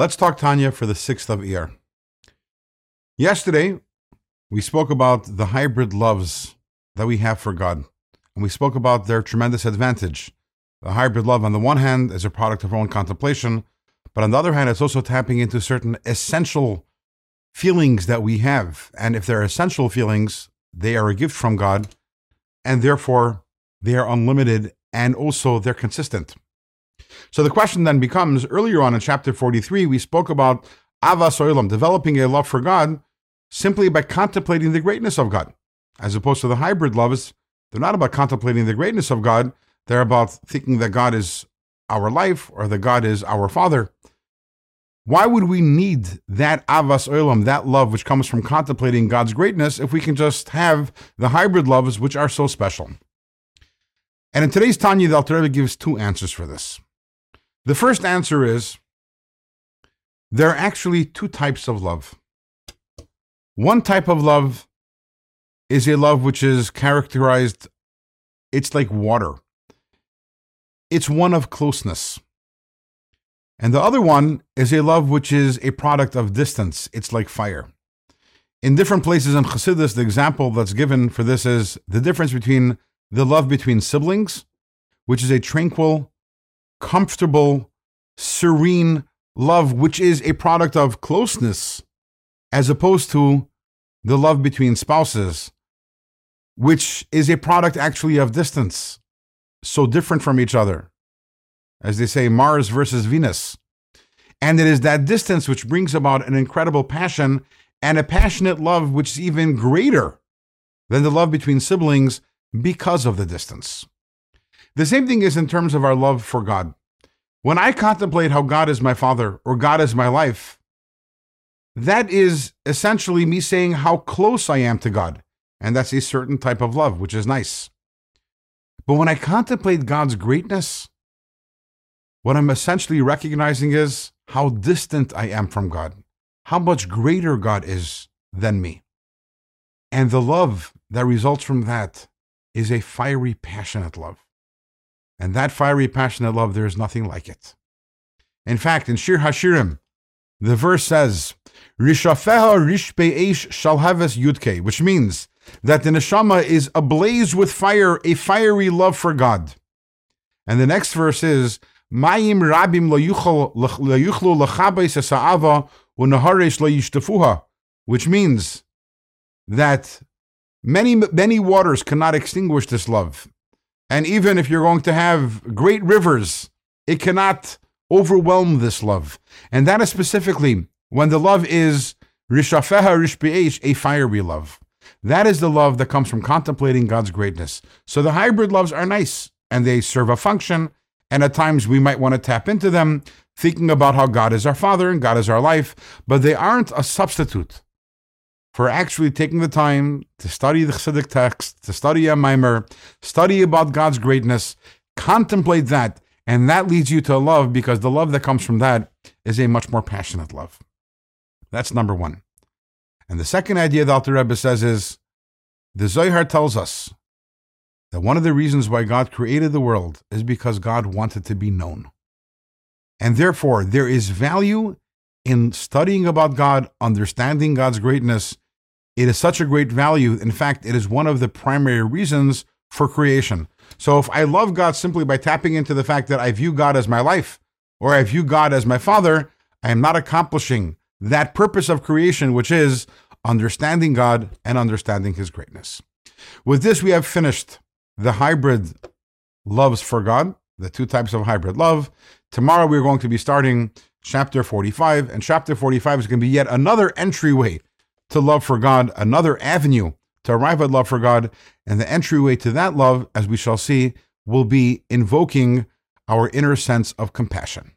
Let's talk Tanya for the sixth of Iyar. Yesterday, we spoke about the hybrid loves that we have for God, and we spoke about their tremendous advantage. The hybrid love, on the one hand, is a product of our own contemplation, but on the other hand, it's also tapping into certain essential feelings that we have. And if they're essential feelings, they are a gift from God, and therefore they are unlimited and also they're consistent. So the question then becomes earlier on in chapter 43, we spoke about Avas Oilam, developing a love for God simply by contemplating the greatness of God. As opposed to the hybrid loves, they're not about contemplating the greatness of God, they're about thinking that God is our life or that God is our Father. Why would we need that avas olam, that love which comes from contemplating God's greatness, if we can just have the hybrid loves which are so special? And in today's Tanya, the Alter Rebbe gives two answers for this. The first answer is there are actually two types of love. One type of love is a love which is characterized, it's like water, it's one of closeness. And the other one is a love which is a product of distance, it's like fire. In different places in Chassidus, the example that's given for this is the difference between the love between siblings, which is a tranquil, comfortable, serene love, which is a product of closeness, as opposed to the love between spouses, which is a product actually of distance, so different from each other. As they say, Mars versus Venus. And it is that distance which brings about an incredible passion and a passionate love which is even greater than the love between siblings because of the distance. The same thing is in terms of our love for God. When I contemplate how God is my Father or God is my life, that is essentially me saying how close I am to God. And that's a certain type of love, which is nice. But when I contemplate God's greatness, what I'm essentially recognizing is how distant I am from God, how much greater God is than me. And the love that results from that is a fiery, passionate love. And that fiery, passionate love, there is nothing like it. In fact, in Shir Hashirim, the verse says, Rishafeha rishpe eish shalhaves yudke, which means that the neshama is ablaze with fire, a fiery love for God. And the next verse is, Mayim rabim lo yuchlu lachabes esa'ava unaharesh lo yishtafuha, which means that many, many waters cannot extinguish this love. And even if you're going to have great rivers, it cannot overwhelm this love. And that is specifically when the love is rishafeha rishbe'esh, a fiery love. That is the love that comes from contemplating God's greatness. So the hybrid loves are nice and they serve a function. And at times we might want to tap into them, thinking about how God is our Father and God is our life, but they aren't a substitute for actually taking the time to study the Chassidic text, to study a mimer, study about God's greatness, contemplate that, and that leads you to love because the love that comes from that is a much more passionate love. That's number one. And the second idea that Alter Rebbe says is the Zohar tells us that one of the reasons why God created the world is because God wanted to be known. And therefore, there is value in studying about God, understanding God's greatness, it is such a great value. In fact, it is one of the primary reasons for creation. So if I love God simply by tapping into the fact that I view God as my life or I view God as my father, I am not accomplishing that purpose of creation, which is understanding God and understanding his greatness. With this, we have finished the hybrid loves for God, the two types of hybrid love. Tomorrow, we're going to be starting chapter 45, and chapter 45 is going to be yet another entryway to love for God, another avenue to arrive at love for God. And the entryway to that love, as we shall see, will be invoking our inner sense of compassion.